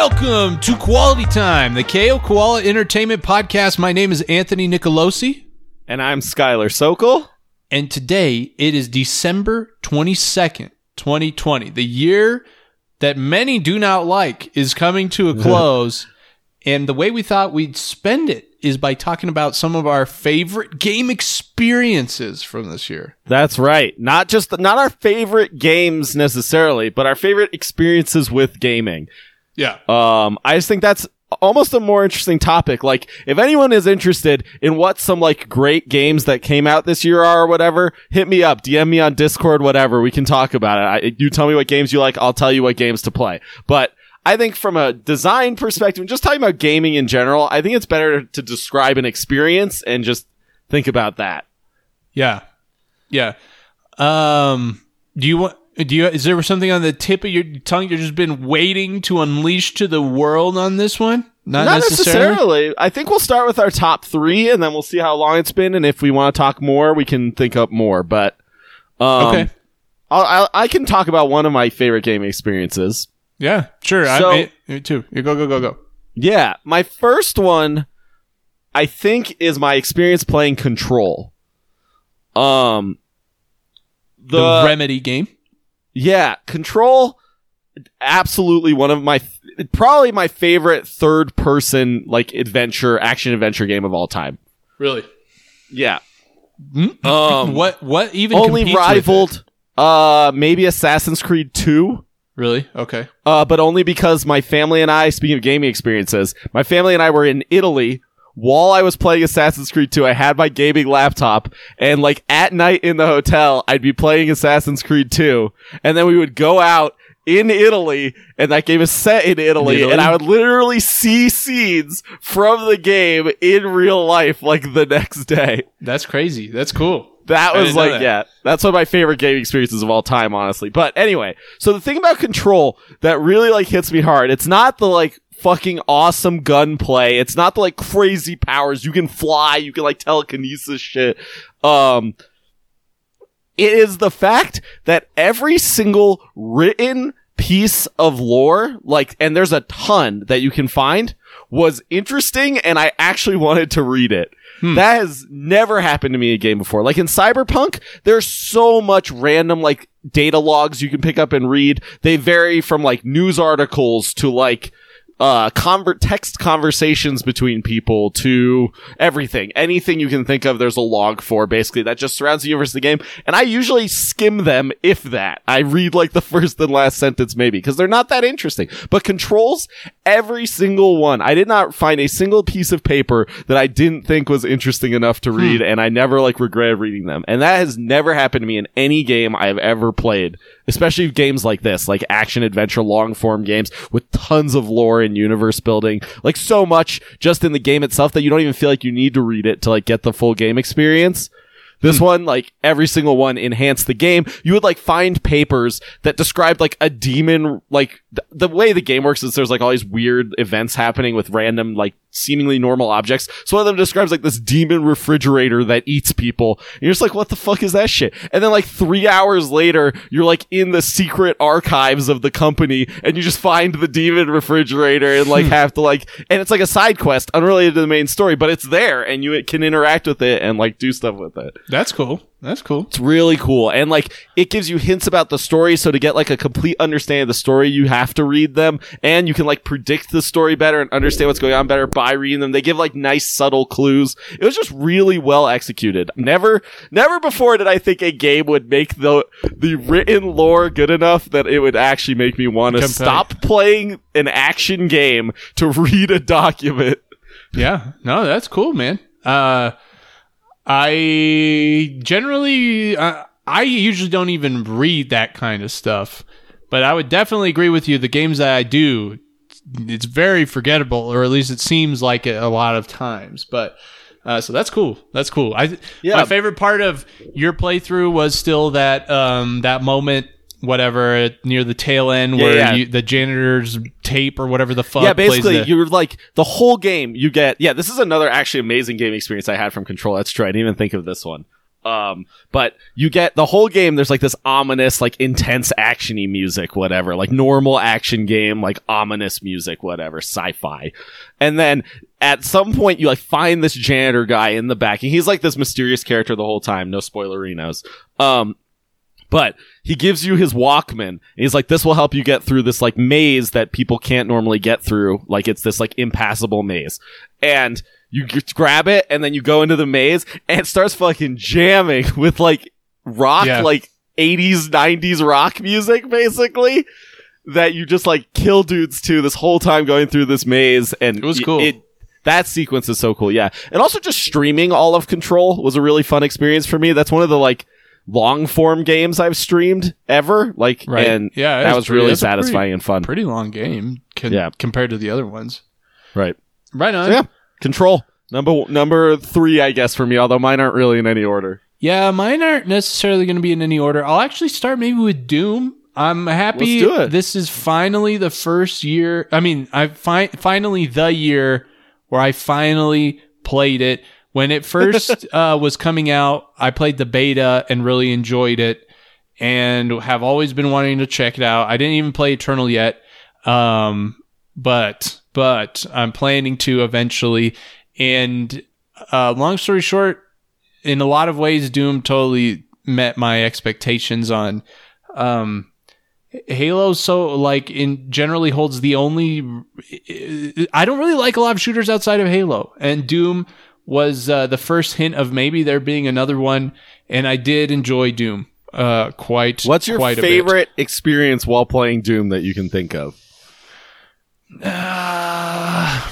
Welcome to Quality Time, the KO Koala Entertainment Podcast. My name is Anthony Nicolosi, And I'm Skylar Sokol. and today it is December 22nd, 2020. The year that many do not like is coming to a close. and the way we thought we'd spend it is by talking about some of our favorite game experiences from this year. That's right. Not just not our favorite games necessarily, but our favorite experiences with gaming. Yeah. Um, I just think that's almost a more interesting topic. Like, if anyone is interested in what some like great games that came out this year are or whatever, hit me up, DM me on Discord, whatever. We can talk about it. I, you tell me what games you like, I'll tell you what games to play. But I think from a design perspective, and just talking about gaming in general, I think it's better to describe an experience and just think about that. Yeah. Yeah. Um do you want do you is there something on the tip of your tongue you've just been waiting to unleash to the world on this one? Not, Not necessarily. necessarily. I think we'll start with our top three, and then we'll see how long it's been. And if we want to talk more, we can think up more. But um, Okay. I'll, I'll, I can talk about one of my favorite gaming experiences. Yeah, sure. So- I, me, me too. You go go go go. Yeah, my first one, I think, is my experience playing Control. Um, The, the, remedy game. Yeah, Control, absolutely one of my probably my favorite third person like adventure action adventure game of all time. Really? Yeah, Um, Um, what what even only competes with it? rivaled uh maybe Assassin's Creed 2 Really? Okay. uh but only because my family and I speaking of gaming experiences my family and I were in Italy while I was playing Assassin's Creed 2 I had my gaming laptop and like at night in the hotel I'd be playing Assassin's Creed 2 and then we would go out in Italy, and that game is set in Italy, Italy? and I would literally see scenes from the game in real life, like the next day. That's crazy. That's cool. That was like, that. yeah, that's one of my favorite gaming experiences of all time, honestly. But anyway, so the thing about Control that really like hits me hard, it's not the like fucking awesome gunplay. It's not the like crazy powers. You can fly, you can like telekinesis shit. Um, it is the fact that every single written piece of lore, like, and there's a ton that you can find, was interesting and I actually wanted to read it. That has never happened to me in a game before. Like in Cyberpunk, there's so much random like data logs you can pick up and read. They vary from like news articles to like uh convert text conversations between people to everything. Anything you can think of there's a log for basically. That just surrounds the universe of the game. And i usually skim them if that. I read like the first and last sentence maybe because they're not that interesting. But controls every single one. I did not find a single piece of paper that i didn't think was interesting enough to hmm. read and i never like regretted reading them. And that has never happened to me in any game i've ever played especially games like this like action adventure long form games with tons of lore and universe building. Like so much just in the game itself that you don't even feel like you need to read it to like get the full game experience. This hmm. one, like every single one enhanced the game. You would like find papers that described like a demon, like th- the way the game works is there's like all these weird events happening with random, like seemingly normal objects. So one of them describes like this demon refrigerator that eats people. And you're just like, what the fuck is that shit? And then like three hours later, you're like in the secret archives of the company and you just find the demon refrigerator and like have to like, and it's like a side quest unrelated to the main story, but it's there and you can interact with it and like do stuff with it. That's cool. That's cool. It's really cool. And like it gives you hints about the story. So to get like a complete understanding of the story, you have to read them and you can like predict the story better and understand what's going on better by reading them. They give like nice subtle clues. It was just really well executed. Never, never before did I think a game would make the, the written lore good enough that it would actually make me want to stop playing an action game to read a document. Yeah. No, that's cool, man. Uh, I generally, uh, I usually don't even read that kind of stuff, but I would definitely agree with you. The games that I do it's very forgettable, or at least it seems like it a lot of times. But uh, so that's cool. That's cool. I Yeah. my favorite part of your playthrough was still that um that moment. Whatever near the tail end Yeah, where yeah. You, the janitor's tape or whatever the fuck. yeah, basically, the- you're like the whole game. You get yeah. This is another actually amazing game experience I had from Control. That's true. I didn't even think of this one. Um, but you get the whole game. There's like this ominous, like intense actiony music, whatever, like normal action game, like ominous music, whatever, sci-fi. And then at some point, you like find this janitor guy in the back, and he's like this mysterious character the whole time. No spoilerinos. Um, but he gives you his Walkman. And he's like, this will help you get through this like maze that people can't normally get through. Like it's this like impassable maze. And you g- grab it and then you go into the maze and it starts fucking jamming with like rock, Yeah. like 80s, 90s rock music basically. That you just like kill dudes to this whole time going through this maze. And It was cool. It, that sequence is so cool. Yeah. And also just streaming all of Control was a really fun experience for me. That's one of the like long form games I've streamed ever. Like, Right. and Yeah, that was pretty- really a pretty- satisfying and fun. pretty long game con- Yeah. compared to the other ones. right. Right on. So, yeah. Control. Number, number three, I guess, for me, although mine aren't really in any order. Yeah, mine aren't necessarily going to be in any order. I'll actually start maybe with Doom. I'm happy. Let's do it. This is finally the first year. I mean, I fi- finally the year where I finally played it. When it first uh, was coming out, I played the beta and really enjoyed it, and have always been wanting to check it out. I didn't even play Eternal yet, um, but but I'm planning to eventually. And uh, long story short, in a lot of ways, Doom totally met my expectations on. Um, Halo so like in generally holds the only. I don't really like a lot of shooters outside of Halo, and Doom was uh, the first hint of maybe there being another one, and I did enjoy Doom uh, quite. What's your quite a bit. favorite experience while playing Doom that you can think of? Uh,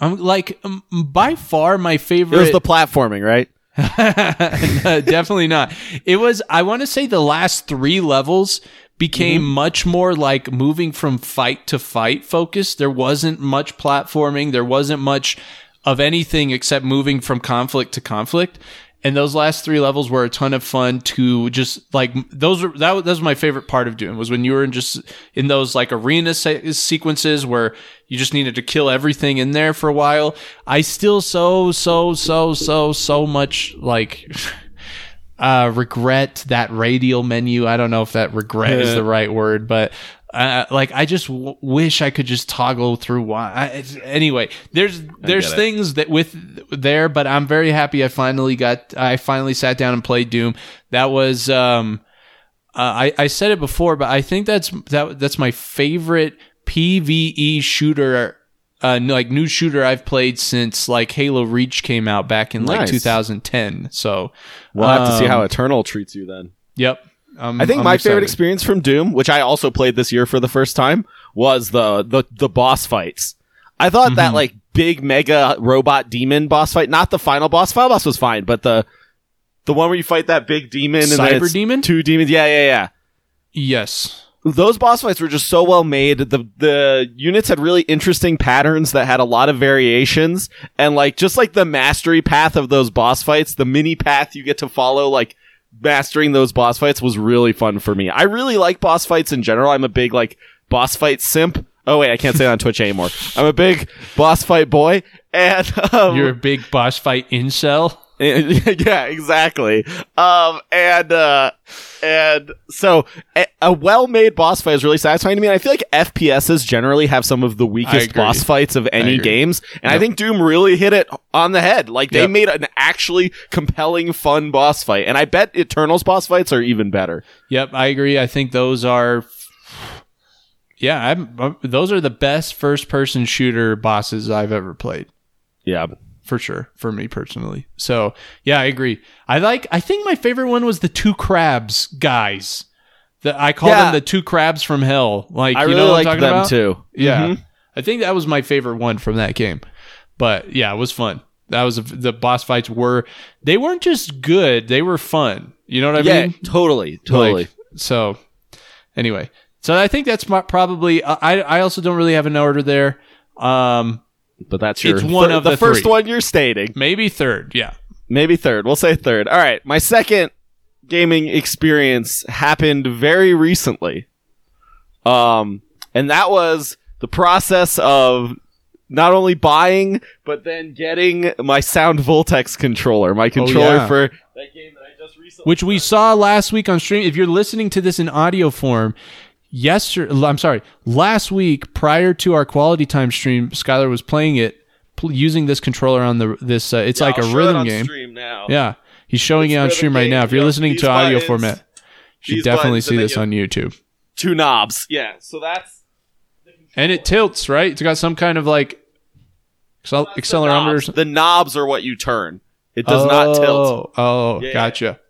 I'm like um, by far my It favorite. was the platforming, right? No, definitely not. It was, I want to say the last three levels became much more like moving from fight to fight focus. There wasn't much platforming. There wasn't much of anything except moving from conflict to conflict. And those last three levels were a ton of fun to just like those were that, was- that was my favorite part of doing was when you were in just in those like arena se- sequences where you just needed to kill everything in there for a while. I still so so so so so much like uh regret that radial menu. I don't know if that regret is the right word, but uh, like I just w- wish I could just toggle through why. I, anyway, there's there's things that with there, but I'm very happy I finally got I finally sat down and played Doom. That was um uh, I I said it before, but I think that's that that's my favorite PVE shooter. Uh, like new shooter I've played since like Halo Reach came out back in like Nice. 2010. So We'll have to see um, how Eternal treats you then. Yep. I'm- I think I'm my favorite experience from Doom, which I also played this year for the first time, was the the, the boss fights. I thought that Mhm. like big mega robot demon boss fight, not the final boss. Final boss was fine, but the the one where you fight that big demon and Cyber demon? two demons. Yeah, yeah, yeah. Yes. Those boss fights were just so well made. The the units had really interesting patterns that had a lot of variations, and like just like the mastery path of those boss fights, the mini path you get to follow, like mastering those boss fights was really fun for me. I really like boss fights in general. I'm a big like boss fight simp. Oh wait, I can't say that on Twitch anymore. I'm a big boss fight boy, and um, You're a big boss fight incel. yeah, exactly. Um, and uh, and so a, a well-made boss fight is really satisfying to me. And I feel like FPSs generally have some of the weakest boss fights of any games, and I think Doom really hit it on the head. Like they Yep. made an actually compelling, fun boss fight, and I bet Eternals boss fights are even better. Yep, I agree. I think those are Yeah, I'm, those are the best first-person shooter bosses I've ever played. Yeah, for sure for me personally so yeah i agree i like i think my favorite one was the two crabs guys that i call Yeah. them the two crabs from hell like I you really know what i'm talking them about too. yeah Mhm. i think that was my favorite one from that game but yeah it was fun that was the boss fights were they weren't just good they were fun you know what i mean? yeah, mean totally, totally. Like, so anyway So I think that's my, probably. I I also don't really have an order there. Um, But that's your It's one thir- of the, the first three. one you're stating. maybe third. Yeah. Maybe third. We'll say third. All right. My second gaming experience happened very recently. Um, and that was the process of not only buying, but then getting my Sound Voltex controller, my controller yeah. for that game that I just recently. which we saw last week on stream. If you're listening to this in audio form, yesterday, I'm sorry, last week prior to our quality time stream, Skylar was playing it pl- using this controller on the this. Uh, it's like I'll a rhythm on game. Stream now. Yeah, he's showing It's it on stream right now. If you're listening to audio buttons, format, you should definitely see this on YouTube. Two knobs. Yeah. So that's And it tilts, right? It's got some kind of like Accelerometers. the knobs. The knobs are what you turn. It does not tilt. Oh, oh, Yeah. gotcha.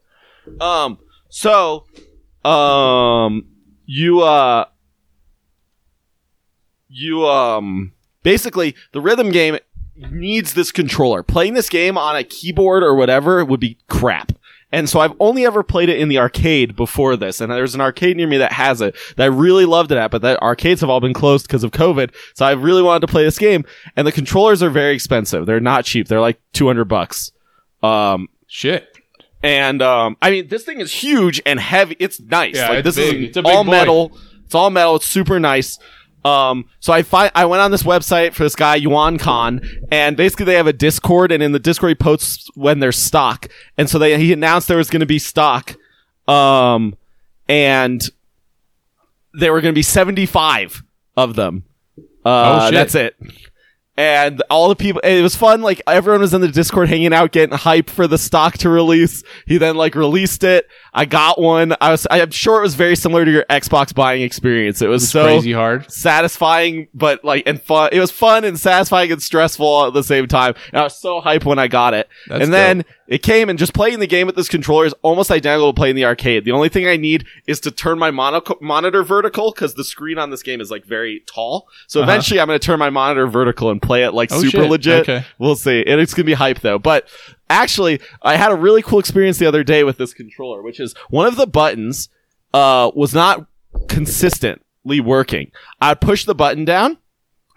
Um. So, um, you uh, you um, basically the rhythm game needs this controller. Playing this game on a keyboard or whatever would be crap. And so I've only ever played it in the arcade before this, and there's an arcade near me that has it that I really loved it at, but the arcades have all been closed because of COVID. So I really wanted to play this game, and the controllers are very expensive. They're not cheap. They're like 200 bucks. Um, Shit. And um, I mean, this thing is huge and heavy. It's nice. Yeah, like it's this big. is It's a big all boy. metal. It's all metal. It's super nice. Um, so I find I went on this website for this guy Yuancon, and basically they have a Discord, and in the Discord he posts when there's stock, and so they he announced there was going to be stock, um, and there were going to be 75 of them. Uh, Oh, shit. That's it. And all the people, it was fun. Like everyone was in the Discord hanging out, getting hype for the stock to release. He then like released it. I got one. I was, I'm sure it was very similar to your Xbox buying experience. It was It's so crazy hard. satisfying, but like, and fun. It was fun and satisfying and stressful at the same time. And I was so hyped when I got it. That's and then it came and just playing the game with this controller is almost identical to playing the arcade. The only thing I need is to turn my mono- monitor vertical because the screen on this game is like very tall. So Uh-huh. eventually I'm going to turn my monitor vertical and play it like Oh, super shit. legit. Okay. We'll see. And it's going to be hype though. But actually, I had a really cool experience the other day with this controller, which is one of the buttons, uh, was not consistently working. I'd push the button down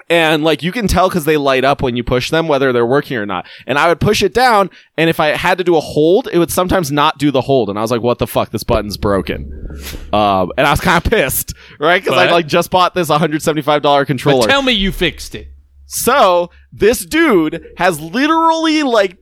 and like you can tell because they light up when you push them whether they're working or not and i would push it down and if i had to do a hold it would sometimes not do the hold and i was like what the fuck this button's broken um, and i was kind of pissed right because i like just bought this $175 But controller tell me you fixed it. So this dude has literally like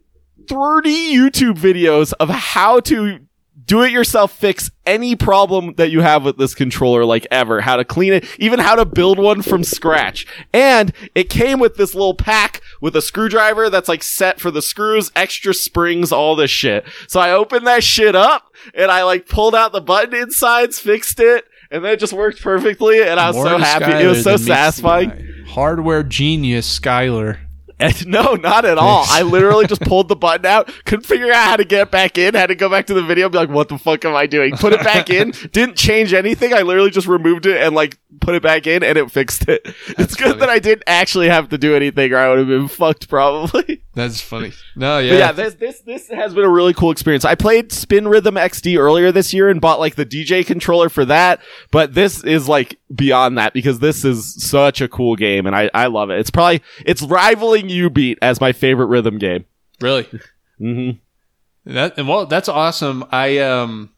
30 YouTube videos of how to do it yourself fix any problem that you have with this controller like ever. How to clean it even how to build one from scratch. And it came with this little pack with a screwdriver that's like set for the screws extra springs all this shit. So i opened that shit up and i like pulled out the button insides fixed it and then it just worked perfectly and i was More so happy. It was so than meets the satisfying. Hardware genius, Skylar. and no, not at all. I literally just pulled the button out, couldn't figure out how to get back in, had to go back to the video and be like, what the fuck am I doing? Put it back in, didn't change anything. I literally just removed it and like put it back in and it fixed it. it's good funny. that I didn't actually have to do anything or I would have been fucked probably. That's funny. No, yeah. But yeah, this this this has been a really cool experience. I played Spin Rhythm XD earlier this year and bought like the DJ controller for that, but this is like beyond that because this is such a cool game and I I love it. It's probably it's rivaling jubeat as my favorite rhythm game. really. hmm That and well, that's awesome. I um,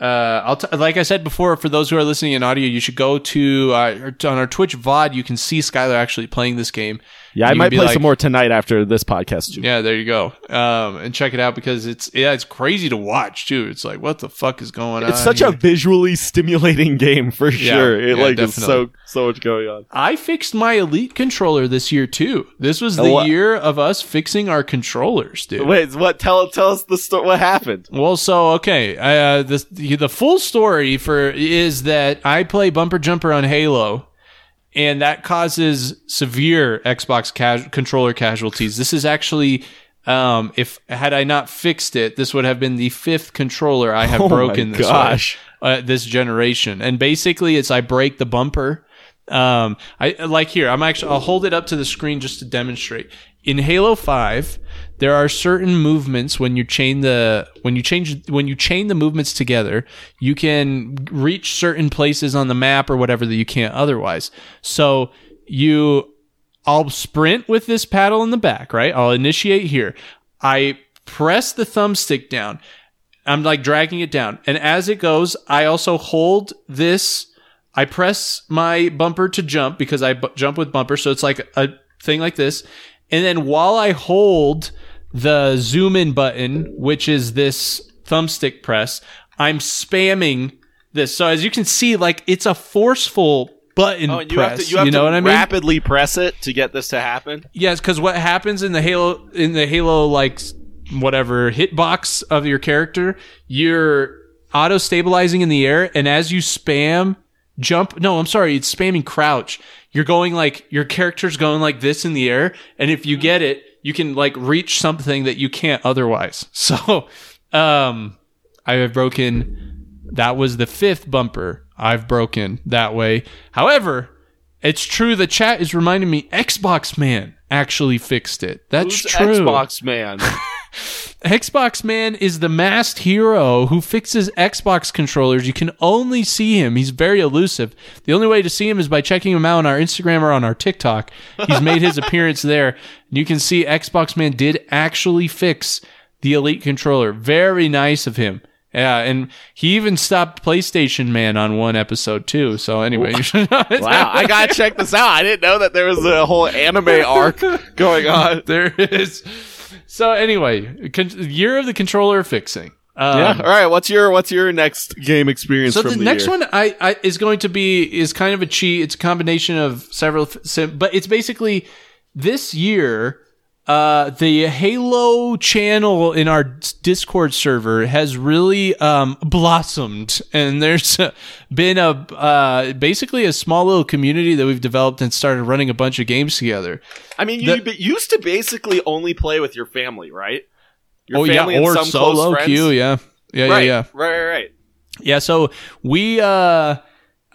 uh, I'll t- like I said before, for those who are listening in audio, you should go to uh, on our Twitch VOD. You can see Skylar actually playing this game. Yeah, I might play like- some more tonight after this podcast. Too. Yeah, there you go. Um, and check it out because it's yeah, it's crazy to watch too. It's like what the fuck is going on? It's such a visually stimulating game for Yeah, sure. It yeah, like is so so much going on. I fixed my Elite controller this year too. This was the Oh, year of us fixing our controllers, dude. Wait, what? Tell tell us the story. What happened? Well, so okay, uh, the the full story for is that I play bumper jumper on Halo, and that causes severe Xbox controller casualties. This is actually, um, if had I not fixed it, this would have been the fifth controller I have Oh broken this way, gosh. uh, this generation. And basically, it's I break the bumper. Um, I like here. I'm actually. I'll hold it up to the screen just to demonstrate. In Halo Five, there are certain movements when you chain the when you change when you chain the movements together, you can reach certain places on the map or whatever that you can't otherwise. So you, I'll sprint with this paddle in the back. Right. I'll initiate here. I press the thumbstick down. I'm like dragging it down, and as it goes, I also hold this. I press my bumper to jump because I jump with bumper, so it's like a thing like this. And then while I hold the zoom in button, which is this thumbstick press, I'm spamming this. So as you can see, like it's a forceful button Oh, and you press. have to you have know to what I mean? rapidly press it to get this to happen. Yes, because what happens in the Halo in the Halo like whatever hitbox of your character, you're auto stabilizing in the air, and as you spam jump, no, I'm sorry, it's spamming crouch. You're going like your character's going like this in the air, and if you get it, you can like reach something that you can't otherwise. So, um, I have broken. That was the fifth bumper I've broken that way. However, it's true. The chat is reminding me Xbox Man actually fixed it. That's Who's true. Xbox man? Xbox Man is the masked hero who fixes Xbox controllers. You can only see him. He's very elusive. The only way to see him is by checking him out on our Instagram or on our TikTok. He's made his appearance there. And you can see Xbox Man did actually fix the Elite controller. Very nice of him. Yeah, and he even stopped PlayStation Man on one episode too. So anyway, you should know wow, I gotta check this out. I didn't know that there was a whole anime arc going on. there is. So anyway, con- year of the controller fixing. Um, yeah. All right. What's your What's your next game experience? So from the, the next year? one I, I is going to be is kind of a cheat. It's a combination of several, sim- but it's basically this year. Uh, the Halo channel in our Discord server has really um, blossomed, and there's been a uh, basically a small little community that we've developed and started running a bunch of games together. I mean, you the- used to basically only play with your family, right? Your oh yeah, family and or some solo queue, yeah, yeah, right, yeah, yeah. right, right, right. Yeah, so we uh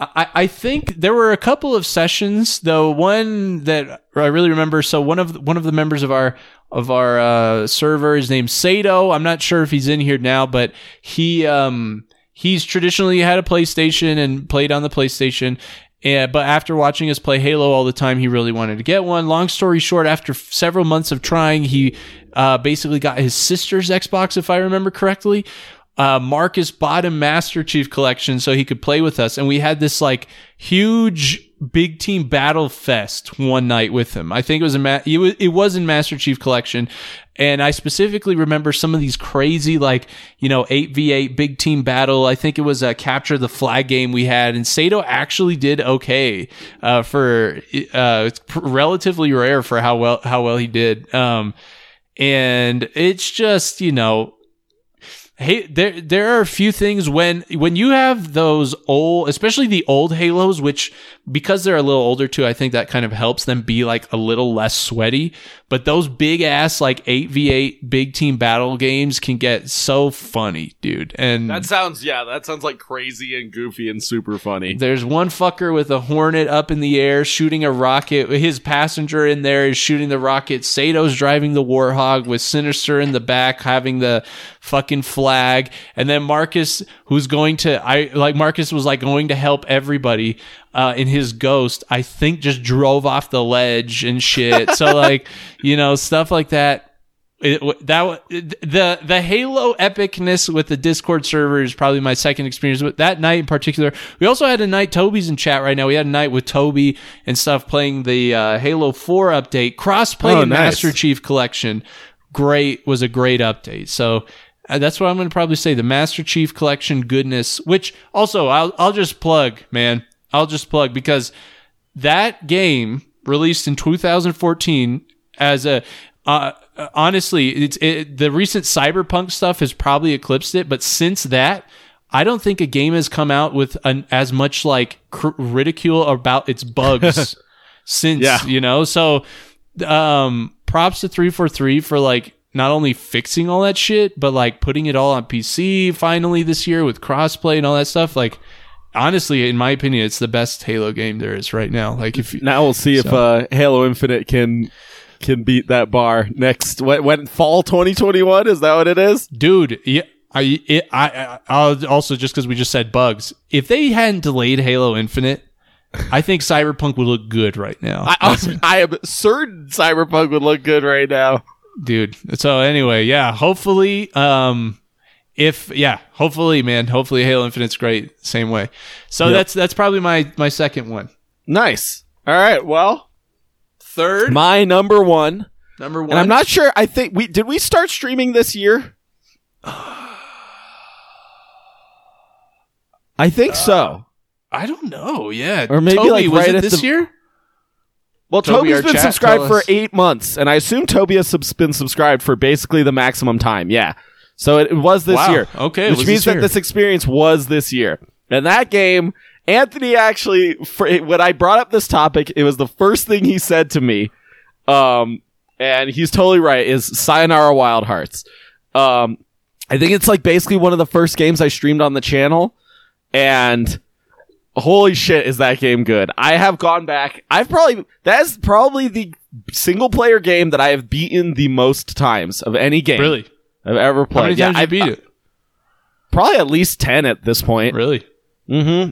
I, I think there were a couple of sessions, though one that I really remember. So one of the, one of the members of our of our uh, server is named Sato. I'm not sure if he's in here now, but he um he's traditionally had a PlayStation and played on the PlayStation. And, but after watching us play Halo all the time, he really wanted to get one. Long story short, after several months of trying, he uh, basically got his sister's Xbox, if I remember correctly uh, Marcus bought a Master Chief collection so he could play with us, and we had this like huge big team battle fest one night with him. I think it was a Ma- it was, it was in Master Chief collection, and I specifically remember some of these crazy like you know eight v eight big team battle. I think it was a capture the flag game we had, and Sato actually did okay uh, for uh, it's relatively rare for how well how well he did. Um, and it's just you know hey there there are a few things when when you have those old especially the old halos which because they're a little older too i think that kind of helps them be like a little less sweaty but those big ass like 8v8 big team battle games can get so funny dude and That sounds yeah. That sounds like crazy and goofy and super funny. there's one fucker with a hornet up in the air shooting a rocket. His passenger in there is shooting the rocket. Sato's driving the Warthog with Sinister in the back having the fucking flag. And then Marcus, who's going to, I like Marcus was like going to help everybody. Uh, in his ghost, I think just drove off the ledge and shit. so like, you know, stuff like that it, that the the Halo epicness with the Discord server is probably my second experience. But that night in particular, we also had a night. Toby's in chat right now. We had a night with Toby and stuff playing the uh, Halo Four update, crossplay Oh, and nice. Master Chief Collection. Great was a great update. So. uh, that's what I'm going to probably say. The Master Chief Collection goodness, which also I'll I'll just plug, man. I'll just plug because that game released in 2014 as a uh, honestly it's it, the recent cyberpunk stuff has probably eclipsed it but since that i don't think a game has come out with an, as much like cr- ridicule about its bugs since Yeah. you know so um props to 343 for like not only fixing all that shit but like putting it all on pc finally this year with crossplay and all that stuff like honestly, in my opinion, it's the best Halo game there is right now. Like if you, Now we'll see if So- uh, Halo Infinite can can beat that bar next. When, when fall 2021 is that what it is? dude, yeah. I, it, I, I I'll also just because we just said bugs. If they hadn't delayed Halo Infinite, I think Cyberpunk would look good right now. I, I, I am certain Cyberpunk would look good right now. dude. So anyway, yeah. Hopefully, um, if yeah, hopefully, man. Hopefully, Halo Infinite's great. Same way. So Yep. that's that's probably my my second one. Nice. All right. Well, Third, my number one, number one. and I'm not sure. I think we did we start streaming this year. I think so. Uh, I don't know. Yeah, Or maybe, Toby, like, was right at this the- year? Well, Toby, Toby's our been subscribed for eight months, and I assume Toby has subs- been subscribed for basically the maximum time. Yeah, so it, it was this Wow. year. Okay, which means this that this experience was this year. And that game, Anthony actually, for, when I brought up this topic, it was the first thing he said to me. Um, and he's totally right. Is Sayonara Wild Hearts. Um, I think it's like basically one of the first games I streamed on the channel, and holy shit is that game good i have gone back i've probably that's probably the single player game that i have beaten the most times of any game Really? I've ever played How many Yeah, times I've- beat it? probably at least 10 at this point Really? mm-hmm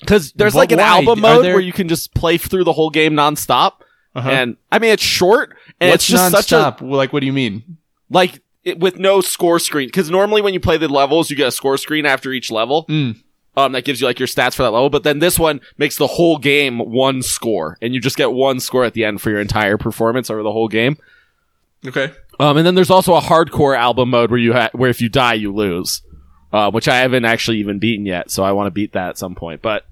because there's But like an why? album Are mode there- where you can just play through the whole game nonstop Uh-huh. and i mean it's short and What's it's just such a nonstop? Well, like, what do you mean? like it, with no score screen because normally when you play the levels you get a score screen after each level Mm. um, that gives you like your stats for that level. But then this one makes the whole game one score, and you just get one score at the end for your entire performance over the whole game. Okay. Um, and then there's also a hardcore album mode where you ha- where if you die you lose, uh, which I haven't actually even beaten yet. So I want to beat that at some point. But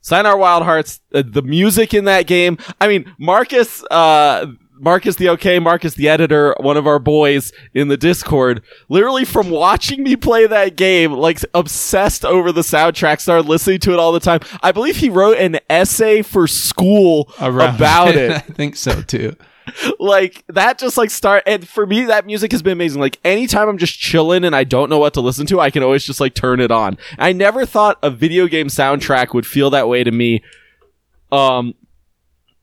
Sayonara Wild Hearts, uh, the music in that game. I mean, Marcus, uh, Marcus the OK, Marcus the editor, one of our boys in the Discord, literally from watching me play that game, like obsessed over the soundtrack, started listening to it all the time. I believe he wrote an essay for school Around about it I think so too. Like that just like start and for me that music has been amazing. Like anytime i'm just chilling and i don't know what to listen to i can always just like turn it on. I never thought a video game soundtrack would feel that way to me. Um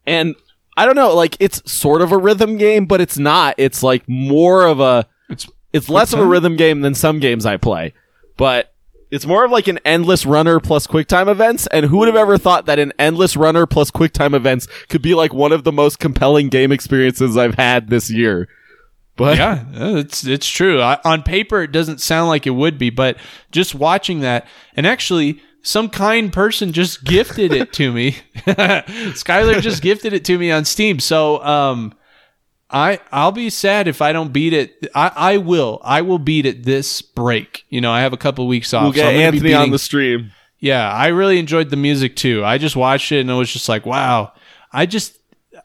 and i don't know like it's sort of a rhythm game but it's not. It's like more of a It's it's less of a rhythm game than some games i play. But it's more of like an endless runner plus QuickTime events, and who would have ever thought that an endless runner plus QuickTime events could be like one of the most compelling game experiences I've had this year? But yeah, uh, it's it's true. I, on paper, it doesn't sound like it would be, but just watching that, and actually, some kind person just gifted it to me. Skylar just gifted it to me on Steam. So, um, I I'll be sad if I don't beat it. I I will. I will beat it this break. You know, I have a couple weeks off. we'll so get be Anthony on the stream. yeah, I really enjoyed the music too. I just watched it and it was just like, wow. I just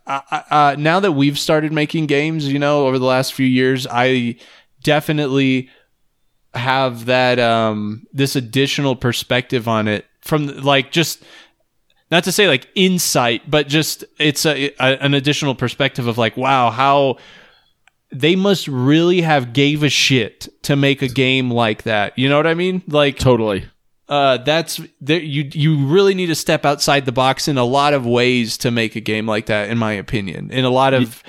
I, I, uh, now that we've started making games, you know, over the last few years, I definitely have that um this additional perspective on it from like just not to say like insight, but just it's a, a an additional perspective of like, wow, how they must really have gave a shit to make a game like that. You know what I mean? Like Totally. uh, that's there. You you really need to step outside the box in a lot of ways to make a game like that, in my opinion. In a lot of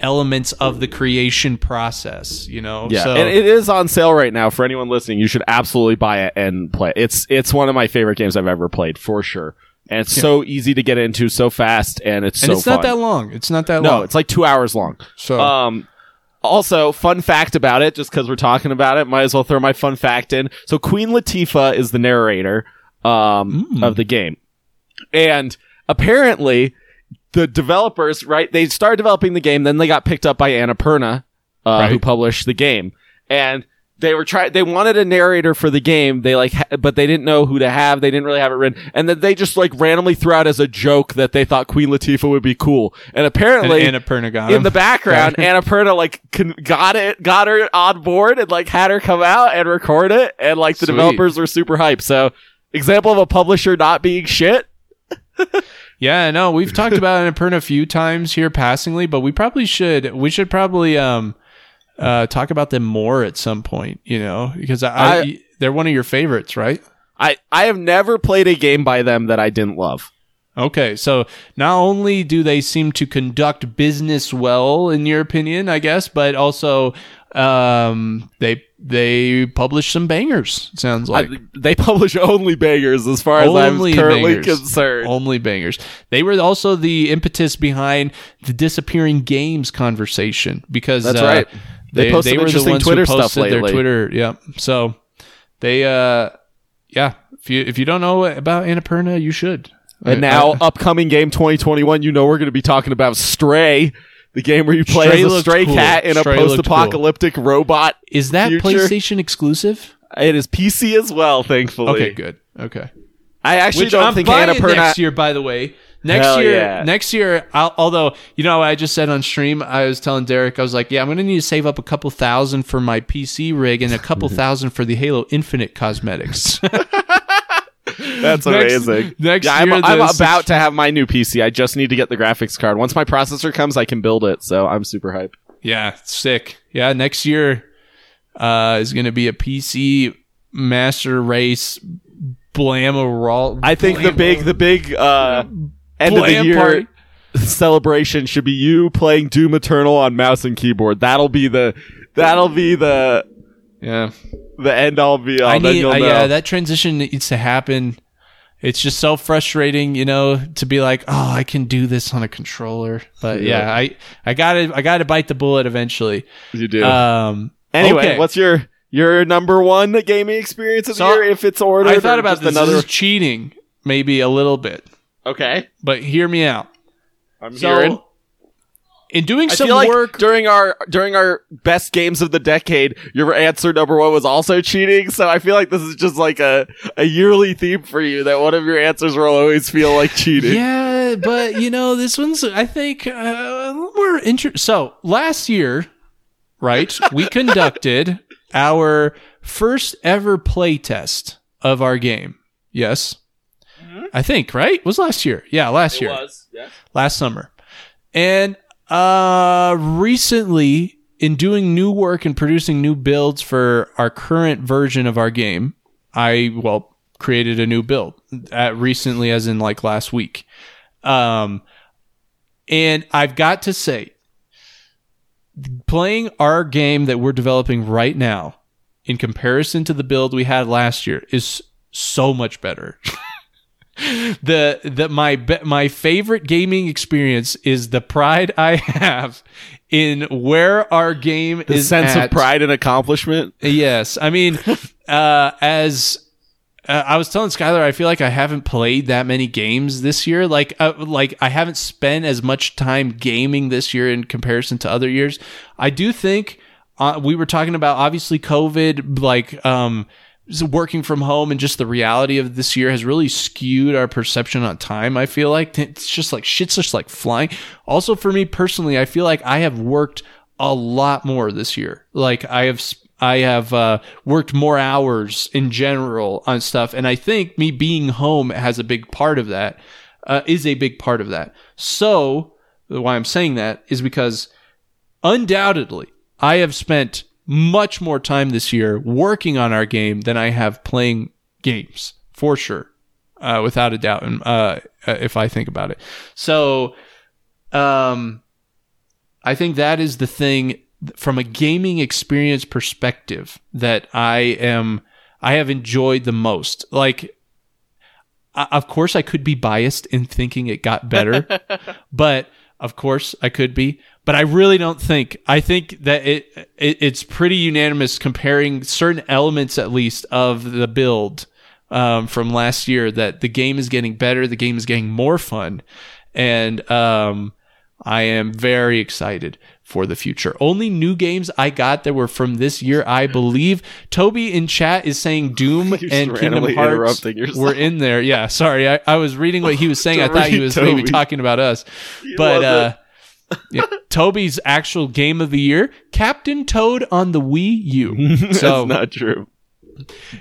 elements of the creation process, you know. Yeah, So, and it is on sale right now for anyone listening. You should absolutely buy it and play. It's it's one of my favorite games I've ever played for sure, and it's so easy to get into, so fast, and it's and so it's not that long. It's not that no, long. No it's like two hours long. So Um, also, fun fact about it, just because we're talking about it, might as well throw my fun fact in. So Queen Latifah is the narrator um, Mm. of the game, and apparently the developers, right? They started developing the game, then they got picked up by Annapurna, uh, Right. who published the game, and they were trying. They wanted a narrator for the game. They like, ha- but they didn't know who to have. They didn't really have it written, and then they just like randomly threw out as a joke that they thought Queen Latifah would be cool, and and apparently Annapurna got in him. the background, Annapurna like con- got it, got her on board, and like had her come out and record it, and like the Sweet. developers were super hyped. So, example of a publisher not being shit. Yeah, no, we've talked about Annapurna a few times here passingly, but we probably should we should probably um uh talk about them more at some point, you know, because I, I, they're one of your favorites, right? I I have never played a game by them that I didn't love. Okay, so not only do they seem to conduct business well, in your opinion, I guess, but also um, they they publish some bangers. Sounds like I, they publish only bangers as far as Only I'm currently bangers. concerned. only bangers. They were also the impetus behind the disappearing games conversation because That's uh, right. They They, post they, were the ones Twitter who stuff posted their. Twitter. Yeah, so they uh, yeah. If you if you don't know about Annapurna, you should. And now, upcoming game 2021, you know we're going to be talking about Stray, the game where you play Stray as a stray cool. cat in a Stray looked post-apocalyptic robot. is that future- PlayStation exclusive? It is PC as well, thankfully. Okay, good. Okay. I actually Which don't I'm think Annapurna. next year, by the way. Next Hell year, yeah. next year. I'll, although you know, I just said on stream, I was telling Derek, I was like, "Yeah, I'm gonna need to save up a couple thousand for my PC rig and a couple thousand for the Halo Infinite cosmetics." That's amazing. next yeah, I'm, year, I'm about to have my new PC. I just need to get the graphics card. Once my processor comes, I can build it. So I'm super hyped. yeah, sick. Yeah, next year uh, is gonna be a PC Master Race I think the big, the big uh, end of the year party. celebration should be you playing Doom Eternal on mouse and keyboard. That'll be the, that'll be the, yeah. the end all be all. I need, uh, yeah, that transition needs to happen. It's just so frustrating, you know, to be like, oh, I can do this on a controller. But yeah, Yeah. I, I gotta, I gotta bite the bullet eventually. you do. Um, anyway, okay. what's your your number one gaming experience of So, the year? If it's ordered, I thought or about this. Another. This is cheating, maybe a little bit, okay, but hear me out. I'm So, hearing. in doing I some feel like work, during our during our best games of the decade, your answer number one was also cheating. So I feel like this is just like a a yearly theme for you that one of your answers will always feel like cheating. yeah, but you know, this one's I think uh, a little more interesting. So last year, right, we conducted our first ever play test of our game. Yes, I think right was last year. Yeah, last year, was. Yeah. last summer, and uh, recently in doing new work and producing new builds for our current version of our game, I well created a new build uh, recently, as in like last week. Um, and I've got to say, playing our game that we're developing right now, in comparison to the build we had last year, is so much better. the the my my favorite gaming experience is the pride I have in where our game The is sense at. of pride and accomplishment. Yes, I mean, uh, as uh, I was telling Skylar, I feel like I haven't played that many games this year. Like, uh, like I haven't spent as much time gaming this year in comparison to other years. I do think uh, we were talking about obviously COVID, like um, working from home, and just the reality of this year has really skewed our perception on time. I feel like it's just like shit's just like flying. Also, for me personally, I feel like I have worked a lot more this year. Like I have I have uh, worked more hours in general on stuff, and I think me being home has a big part of that. Uh, is a big part of that. So why I'm saying that is because undoubtedly I have spent much more time this year working on our game than I have playing games for sure, uh, without a doubt. And uh, if I think about it, so um, I think that is the thing from a gaming experience perspective that I am I have enjoyed the most. Like I- of course I could be biased in thinking it got better, but of course I could be, but I really don't think. I think that it, it it's pretty unanimous comparing certain elements at least of the build um, from last year that the game is getting better, the game is getting more fun, and um, I am very excited for the future. Only new games I got that were from this year, I believe. Toby in chat is saying Doom and Kingdom Hearts were in there. Yeah, sorry. I, I was reading what he was saying. I thought he was maybe talking about us. But uh, yeah, Toby's actual game of the year, Captain Toad on the Wii U. So That's not true.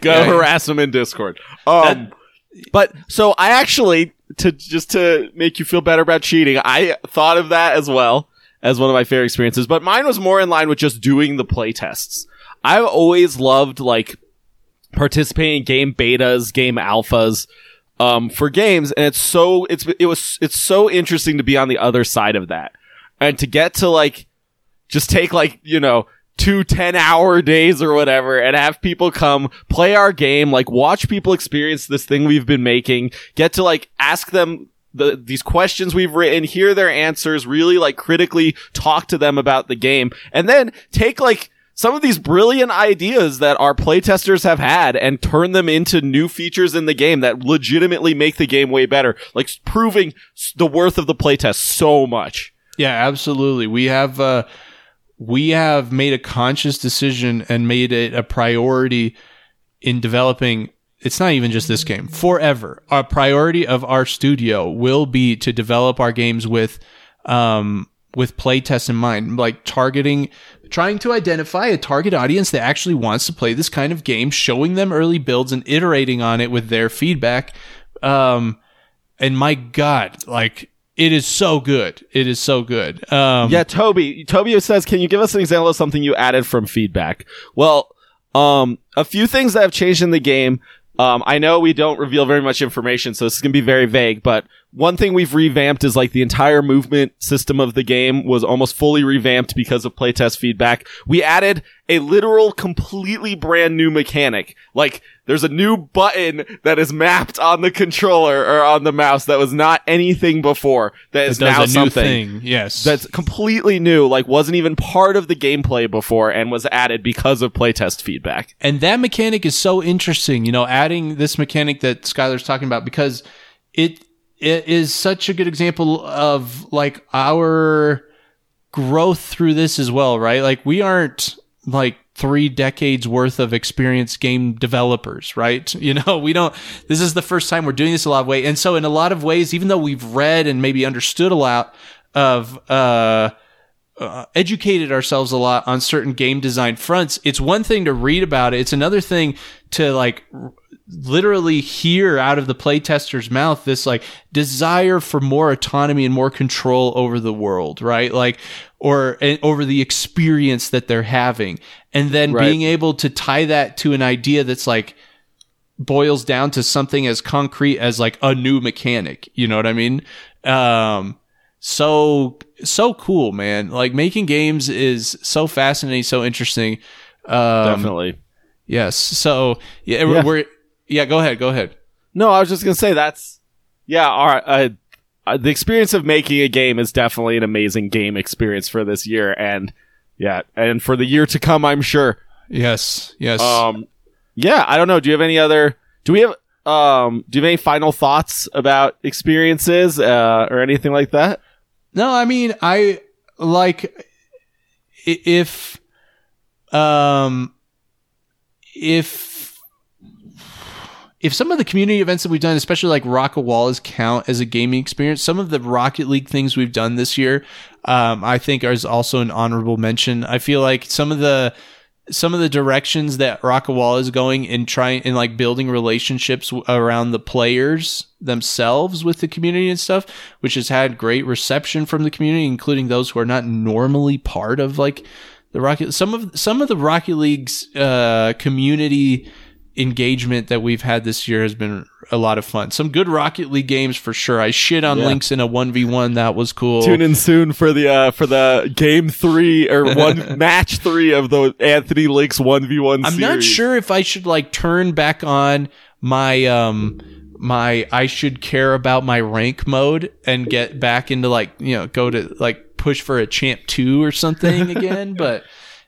Go Yeah. harass him in Discord. Um, but so I actually to just to make you feel better about cheating, I thought of that as well as one of my favorite experiences. But mine was more in line with just doing the play tests. I've always loved like participating in game betas, game alphas, um, for games, and it's so it's it was it's so interesting to be on the other side of that, and to get to like just take like you know two 10 hour days or whatever and have people come play our game like watch people experience this thing we've been making get to like ask them the, these questions we've written, hear their answers, really like critically talk to them about the game, and then take like some of these brilliant ideas that our playtesters have had and turn them into new features in the game that legitimately make the game way better, like proving the worth of the playtest so much. Yeah, absolutely. We have uh, we have made a conscious decision and made it a priority in developing. It's not even just this game. Forever, our priority of our studio will be to develop our games with um, with playtests in mind, like targeting, trying to identify a target audience that actually wants to play this kind of game, showing them early builds and iterating on it with their feedback. Um, and my God, like it is so good. It is so good. Um, Yeah, Toby. Toby says, "Can you give us an example of something you added from feedback?" Well, um, a few things that have changed in the game. Um, I know we don't reveal very much information, so this is gonna be very vague. But one thing we've revamped is like the entire movement system of the game was almost fully revamped because of playtest feedback. We added a literal, completely brand new mechanic. Like there's a new button that is mapped on the controller or on the mouse that was not anything before. That is now something thing. Yes. that's completely new, like wasn't even part of the gameplay before and was added because of playtest feedback. and that mechanic is so interesting, you know, adding this mechanic that Skylar's talking about because it it is such a good example of like our growth through this as well, right? Like we aren't like three decades worth of experienced game developers, right? You know, we don't, this is the first time we're doing this a lot of way. And so in a lot of ways, even though we've read and maybe understood a lot of, uh, uh, educated ourselves a lot on certain game design fronts. It's one thing to read about it. It's another thing to like r- literally hear out of the playtester's mouth this like desire for more autonomy and more control over the world, right? Like, or over the experience that they're having. And then Right. being able to tie that to an idea that's like, boils down to something as concrete as like a new mechanic. You know what I mean? Um, so so cool, man. Like making games is so fascinating, so interesting. Um, Definitely. Yes. So yeah, Yeah. We're, we're yeah. Go ahead. Go ahead. No, I was just gonna say that's yeah. All right. Uh, uh, the experience of making a game is definitely an amazing game experience for this year, and yeah, and for the year to come, I'm sure. Yes. Yes. Um, yeah. I don't know. Do you have any other? Do we have? Um, do you have any final thoughts about experiences uh, or anything like that? No, I mean, I like if um if if some of the community events that we've done, especially like Rock a Wall, is count as a gaming experience, some of the Rocket League things we've done this year, um, I think is also an honorable mention. I feel like some of the some of the directions that Rock a Wall is going in trying in like building relationships around the players themselves with the community and stuff, which has had great reception from the community, including those who are not normally part of like the Rocket. Some of some of the Rocket League's uh, community engagement that we've had this year has been a lot of fun. Some good Rocket League games for sure. I shit on Yeah. links in a one v one. That was cool. Tune in soon for the uh, for the game three or one match three of the Anthony Links one v one. I'm not sure if I should like turn back on my um my I should care about my rank mode and get back into like you know go to like push for a champ two or something again. But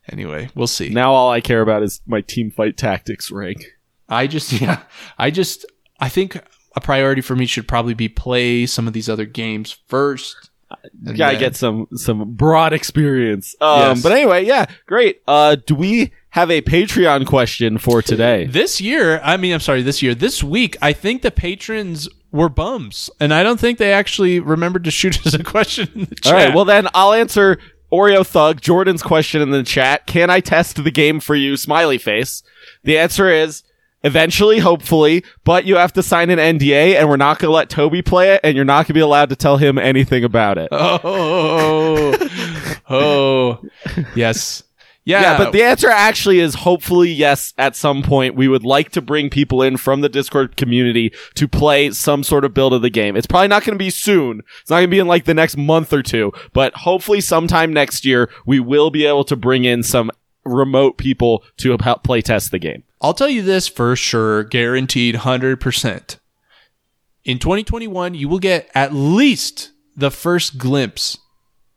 anyway, we'll see. Now all I care about is my team fight tactics rank. I just yeah I just I think a priority for me should probably be play some of these other games first. and Gotta then- get some some broad experience. Um, Yes. but anyway, yeah, great. Uh, do we have a Patreon question for today? This year, I mean, I'm sorry, this year, this week, I think the patrons were bums, and I don't think they actually remembered to shoot us a question in the chat. All right, well then I'll answer Oreo Thug Jordan's question in the chat. Can I test the game for you? Smiley face. The answer is eventually, hopefully, but you have to sign an NDA, and we're not gonna let Toby play it, and you're not gonna be allowed to tell him anything about it. Oh oh, oh, oh, yes, Yeah, Yeah, but the answer actually is hopefully yes. At some point, we would like to bring people in from the Discord community to play some sort of build of the game. It's probably not going to be soon. It's not going to be in like the next month or two, but hopefully sometime next year we will be able to bring in some remote people to help play test the game. I'll tell you this for sure, guaranteed 100%. In 2021, you will get at least the first glimpse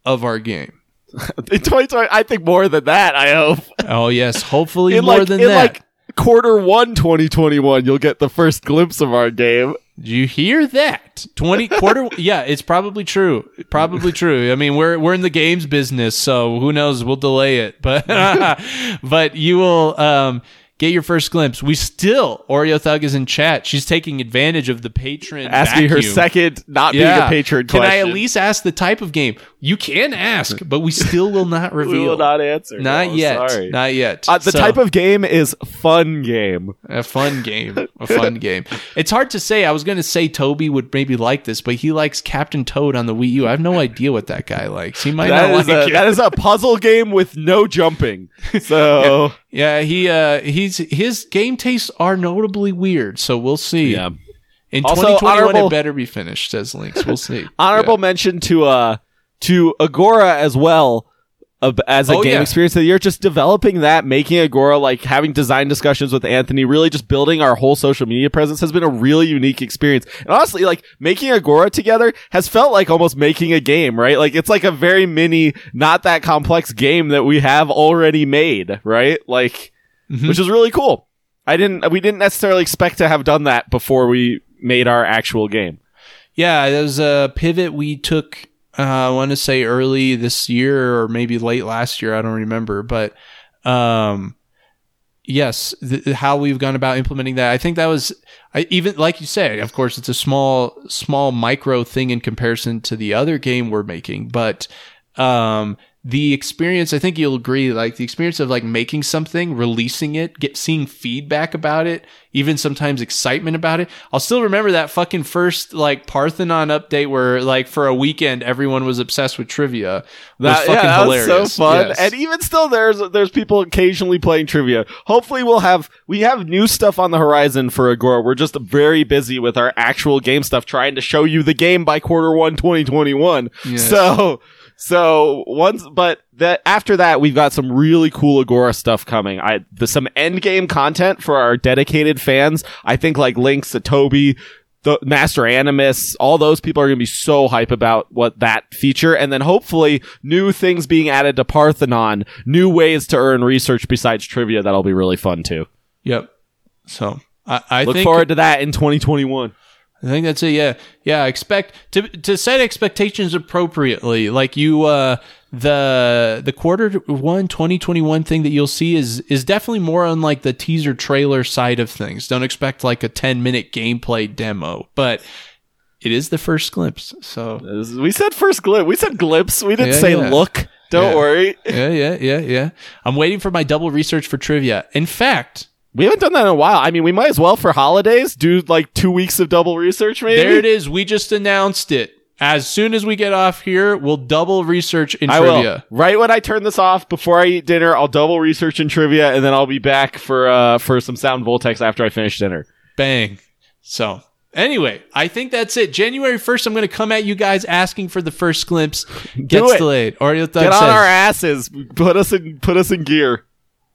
of our game. In 2020, I think more than that. I hope Oh, yes. Hopefully more like than in that. like quarter one 2021, you'll get the first glimpse of our game. Do you hear that? 20 quarter yeah, it's probably true. Probably true. I mean, we're we're in the games business, so who knows, we'll delay it. But but you will um get your first glimpse. We still Oreo Thug is in chat. She's taking advantage of the patron Asking her second not being a patron Can question. I at least ask the type of game? You can ask, but we still will not reveal. we will not answer. Not No, yet. Sorry. Not yet. Uh, the So- type of game is fun game. a fun game. A fun game. It's hard to say. I was going to say Toby would maybe like this, but he likes Captain Toad on the Wii U. I have no idea what that guy likes. He might That not like a, it. that is a puzzle game with no jumping. So yeah, he uh he's his game tastes are notably weird, so we'll see. yeah. In Also, 2021 honorable- it better be finished, says Links. We'll see. Honorable mention to uh to Agora as well. As a Oh, game yeah. experience of the year, just developing that, making Agora, like having design discussions with Anthony, really just building our whole social media presence has been a really unique experience. And honestly, like making Agora together has felt like almost making a game, right? Like it's like a very mini, not that complex game that we have already made, right? Like, Mhm. which is really cool. I didn't, we didn't necessarily expect to have done that before we made our actual game. Yeah, there was a pivot we took. Uh, I want to say early this year or maybe late last year. I don't remember, but um, yes, th- how we've gone about implementing that. I think that was I, even like you said. Of course, it's a small, small micro thing in comparison to the other game we're making, but um, the experience. I think you'll agree. Like the experience of like making something, releasing it, get seeing feedback about it, even sometimes excitement about it. I'll still remember that fucking first like Parthenon update where like for a weekend everyone was obsessed with trivia. Was That, fucking yeah, that hilarious. was so fun. Yes. And even still, there's there's people occasionally playing trivia. Hopefully, we'll have we have new stuff on the horizon for Agora. We're just very busy with our actual game stuff, trying to show you the game by quarter one, 2021. Yes. So. So once, but that after that, we've got some really cool Agora stuff coming. I the, some end game content for our dedicated fans. I think like Links, to Toby, the Master Animus, all those people are going to be so hype about what that feature, and then hopefully new things being added to Parthenon, new ways to earn research besides trivia. That'll be really fun too. Yep. So I, I Look think forward to that in 2021. I think that's it. Yeah, yeah. Expect to to set expectations appropriately. Like you, uh, the the quarter one 2021 thing that you'll see is is definitely more on like the teaser trailer side of things. Don't expect like a 10 minute gameplay demo, but it is the first glimpse. So We said first glimpse. We said glimpse. We didn't Yeah, say yeah. look. Don't Yeah. worry. yeah, yeah, yeah, yeah. I'm waiting for my double research for trivia. In fact, We haven't done that in a while. I mean, we might as well for holidays do like two weeks of double research, maybe. there it is. We just announced it. As soon as we get off here, we'll double research in I trivia. will. Right when I turn this off, before I eat dinner, I'll double research in trivia, and then I'll be back for uh for some sound voltex after I finish dinner. Bang. So, anyway, I think that's it. January 1st, I'm going to come at you guys asking for the first glimpse. Gets it. delayed. Oreo Thug Get on says, our asses. Put us in. Put us in gear.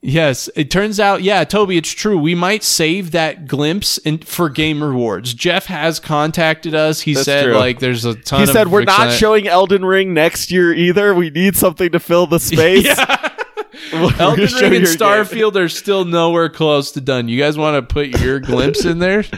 Yes, it turns out, yeah, Toby, it's true. We might save that glimpse in, for game rewards. Jeff has contacted us. He That's said, true. like, there's a ton He of. said we're not exci- showing Elden Ring next year either. We need something to fill the space. Yeah. We're Elden show Ring and your game. Starfield are still nowhere close to done. You guys want to put your glimpse in there?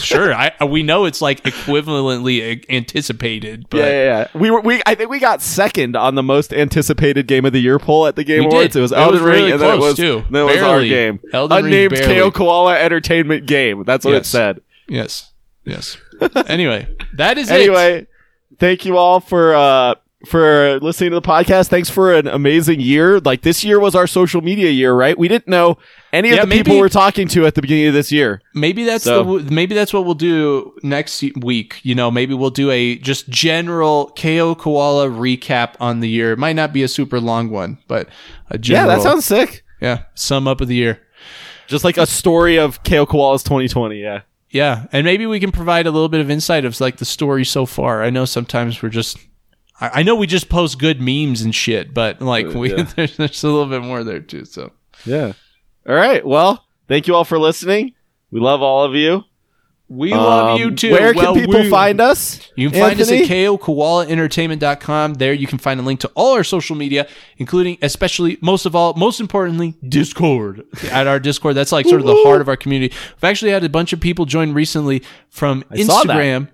Sure. I we know it's like equivalently anticipated, but yeah, yeah, yeah. We were. We. I think we got second on the most anticipated game of the year poll at the Game We Awards. did. It was It Elden was Ring, really and then it close, was, too. then it was our Barely. game. Elden Ring Unnamed barely. KO Koala Entertainment Game. That's what it said. yes, yes. anyway, that is it. Anyway, thank you all for uh for listening to the podcast. Thanks for an amazing year. Like this year was our social media year, right? We didn't know any of Yeah, the people we're talking to at the beginning of this year. Maybe that's So- the maybe that's what we'll do next week. You know, maybe we'll do a just general KO Koala recap on the year. It might not be a super long one, but a Yeah, that sounds sick. yeah sum up of the year. Just like a story of KO Koala's 2020. Yeah. Yeah, and maybe we can provide a little bit of insight of like the story so far. I know sometimes we're just, I, I know we just post good memes and shit, but like we yeah. there's, there's a little bit more there too. So Yeah. All right. Well, thank you all for listening. We love all of you. we love Um, you too. Where Well, can people find us? You can find Anthony? us at kokoalaentertainment.com. There you can find a link to all our social media, including, especially, most of all, most importantly, Discord. At our Discord, that's like sort of the heart of our community. We've actually had a bunch of people join recently from that. Instagram.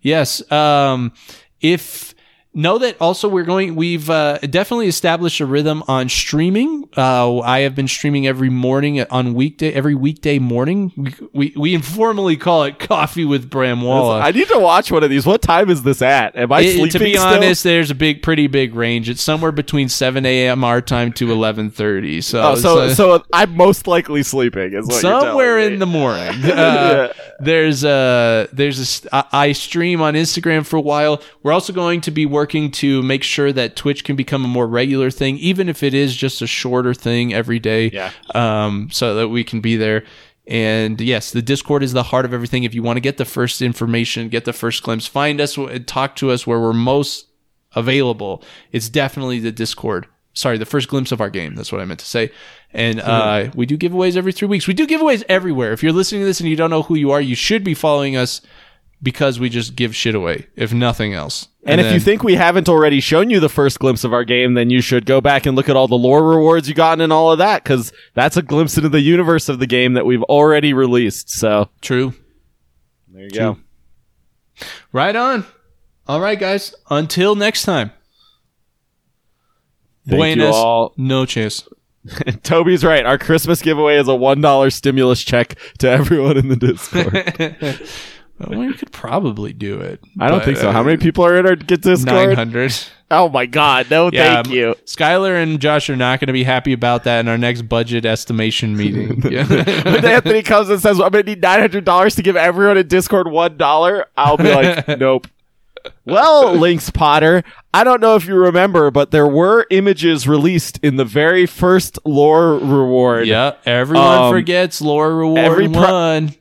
Yes. Um, if know that also we're going we've uh, definitely established a rhythm on streaming uh, i have been streaming every morning on weekday every weekday morning we, we, we informally call it coffee with bram Walla. I need to watch one of these. What time is this at? Am I It- sleeping to be still? honest, there's a big, pretty big range. It's somewhere between 7 a.m. our time to 11:30. So, Oh, so it's, uh, so I'm most likely sleeping. Is somewhere me. in the morning. Uh, There's a there's a I stream on Instagram for a while. We're also going to be working to make sure that Twitch can become a more regular thing, even if it is just a shorter thing every day. Yeah. Um, so that we can be there. And yes, the Discord is the heart of everything. If you want to get the first information, get the first glimpse, find us, talk to us where we're most available. It's definitely the Discord. Sorry, the first glimpse of our game. That's what I meant to say. And uh, we do giveaways every three weeks. We do giveaways everywhere. If you're listening to this and you don't know who you are, you should be following us because we just give shit away, if nothing else. And, if you think we haven't already shown you the first glimpse of our game, then you should go back and look at all the lore rewards you gotten and all of that, because that's a glimpse into the universe of the game that we've already released. So true, there you go. right on. All right, guys. Until next time. Thank you all. noches. Toby's right. Our Christmas giveaway is a one dollar stimulus check to everyone in the Discord. Well, we could probably do it. I don't but, think so. uh, How many people are in our get Discord? Nine hundred. Oh my god! No, Yeah, thank you. Skylar and Josh are not going to be happy about that in our next budget estimation meeting. When Anthony comes and says, "I'm gonna need nine hundred dollars to give everyone in Discord one dollar," I'll be like, "Nope." Well, Links Potter, I don't know if you remember, but there were images released in the very first lore reward. yeah, everyone Um, forgets lore reward every pro- one.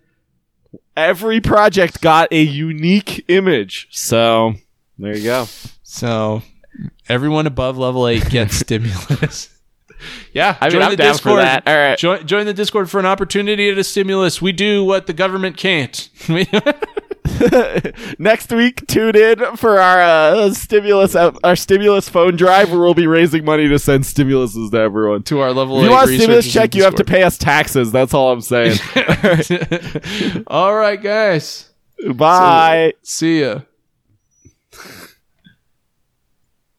Every project got a unique image. So there you go. So everyone above level eight gets stimulus. Yeah, I mean, I'm down for that. All right. Join, join the Discord for an opportunity at a stimulus. We do what the government can't. Next week, tune in for our uh, stimulus our stimulus phone drive, where we'll be raising money to send stimuluses to everyone. to our level If you want a stimulus check, you have to pay us taxes. That's all I'm saying. All right, guys. Bye. See ya.